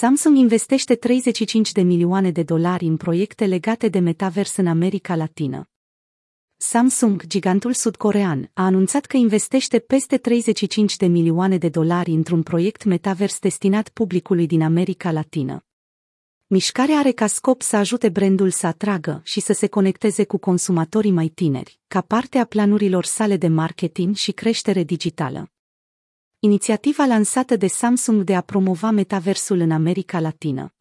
Samsung investește 35 de milioane de dolari în proiecte legate de metavers în America Latină. Samsung, gigantul sudcorean, a anunțat că investește peste 35 de milioane de dolari într-un proiect metavers destinat publicului din America Latină. Mișcarea are ca scop să ajute brandul să atragă și să se conecteze cu consumatorii mai tineri, ca parte a planurilor sale de marketing și creștere digitală. Inițiativa lansată de Samsung de a promova metaversul în America Latină.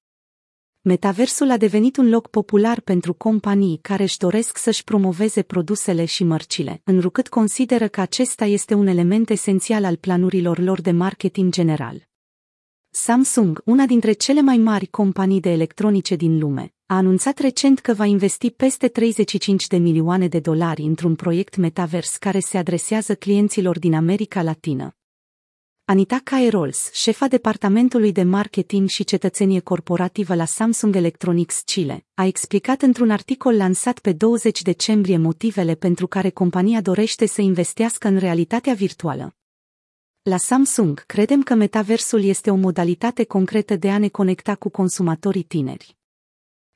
Metaversul a devenit un loc popular pentru companii care își doresc să-și promoveze produsele și mărcile, înrucât consideră că acesta este un element esențial al planurilor lor de marketing general. Samsung, una dintre cele mai mari companii de electronice din lume, a anunțat recent că va investi peste 35 de milioane de dolari într-un proiect metavers care se adresează clienților din America Latină. Anita Caerols, șefa departamentului de marketing și cetățenie corporativă la Samsung Electronics Chile, a explicat într-un articol lansat pe 20 decembrie motivele pentru care compania dorește să investească în realitatea virtuală. La Samsung credem că metaversul este o modalitate concretă de a ne conecta cu consumatorii tineri.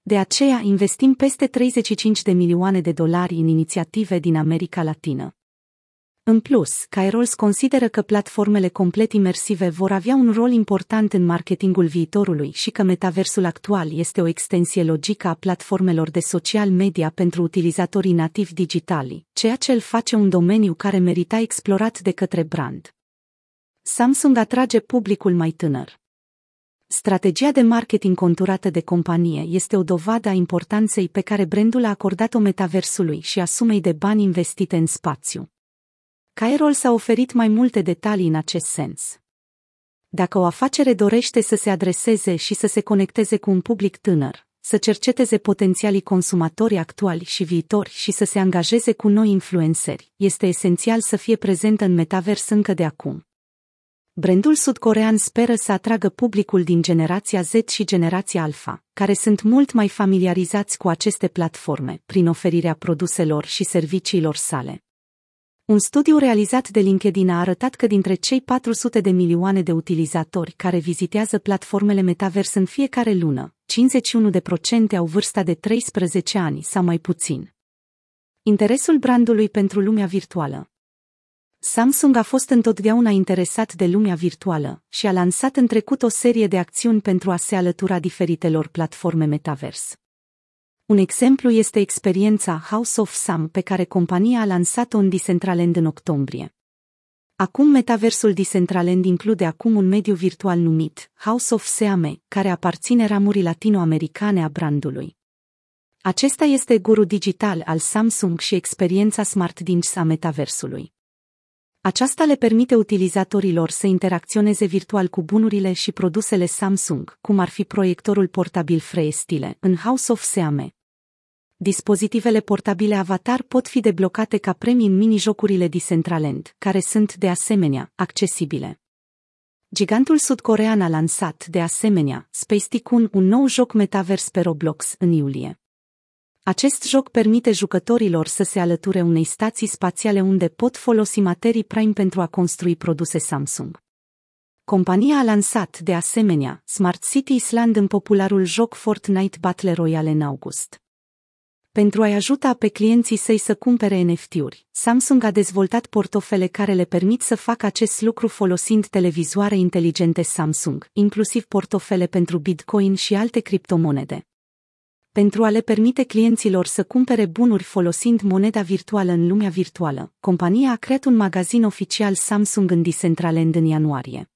De aceea investim peste 35 de milioane de dolari în inițiative din America Latină. În plus, Kairos consideră că platformele complet imersive vor avea un rol important în marketingul viitorului și că metaversul actual este o extensie logică a platformelor de social media pentru utilizatorii nativi digitali, ceea ce îl face un domeniu care merita explorat de către brand. Samsung atrage publicul mai tânăr. Strategia de marketing conturată de companie este o dovadă a importanței pe care brandul a acordat-o metaversului și a sumei de bani investite în spațiu. Cairol s-a oferit mai multe detalii în acest sens. Dacă o afacere dorește să se adreseze și să se conecteze cu un public tânăr, să cerceteze potențialii consumatori actuali și viitori și să se angajeze cu noi influenceri, este esențial să fie prezentă în metavers încă de acum. Brandul sudcorean speră să atragă publicul din generația Z și generația Alpha, care sunt mult mai familiarizați cu aceste platforme, prin oferirea produselor și serviciilor sale. Un studiu realizat de LinkedIn a arătat că dintre cei 400 de milioane de utilizatori care vizitează platformele Metaverse în fiecare lună, 51% au vârsta de 13 ani sau mai puțin. Interesul brandului pentru lumea virtuală Samsung a fost întotdeauna interesat de lumea virtuală și a lansat în trecut o serie de acțiuni pentru a se alătura diferitelor platforme Metaverse. Un exemplu este experiența House of Sam pe care compania a lansat-o în Decentraland în octombrie. Acum metaversul Decentraland include acum un mediu virtual numit House of Seame, care aparține ramurii latinoamericane a brandului. Acesta este guru digital al Samsung și experiența Smart Dinks a metaversului. Aceasta le permite utilizatorilor să interacționeze virtual cu bunurile și produsele Samsung, cum ar fi proiectorul portabil Freestyle, în House of Seame. Dispozitivele portabile Avatar pot fi deblocate ca premii în mini-jocurile Decentraland, care sunt, de asemenea, accesibile. Gigantul sudcorean a lansat, de asemenea, Space Tycoon, un nou joc metavers pe Roblox, în iulie. Acest joc permite jucătorilor să se alăture unei stații spațiale unde pot folosi materii prime pentru a construi produse Samsung. Compania a lansat, de asemenea, Smart City Island în popularul joc Fortnite Battle Royale în august. Pentru a-i ajuta pe clienții săi să cumpere NFT-uri, Samsung a dezvoltat portofele care le permit să facă acest lucru folosind televizoare inteligente Samsung, inclusiv portofele pentru Bitcoin și alte criptomonede. Pentru a le permite clienților să cumpere bunuri folosind moneda virtuală în lumea virtuală, compania a creat un magazin oficial Samsung în Decentraland în ianuarie.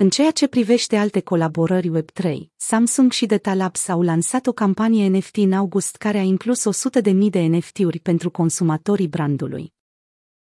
În ceea ce privește alte colaborări Web3, Samsung și Data Labs au lansat o campanie NFT în august care a inclus 100.000 de NFT-uri pentru consumatorii brandului.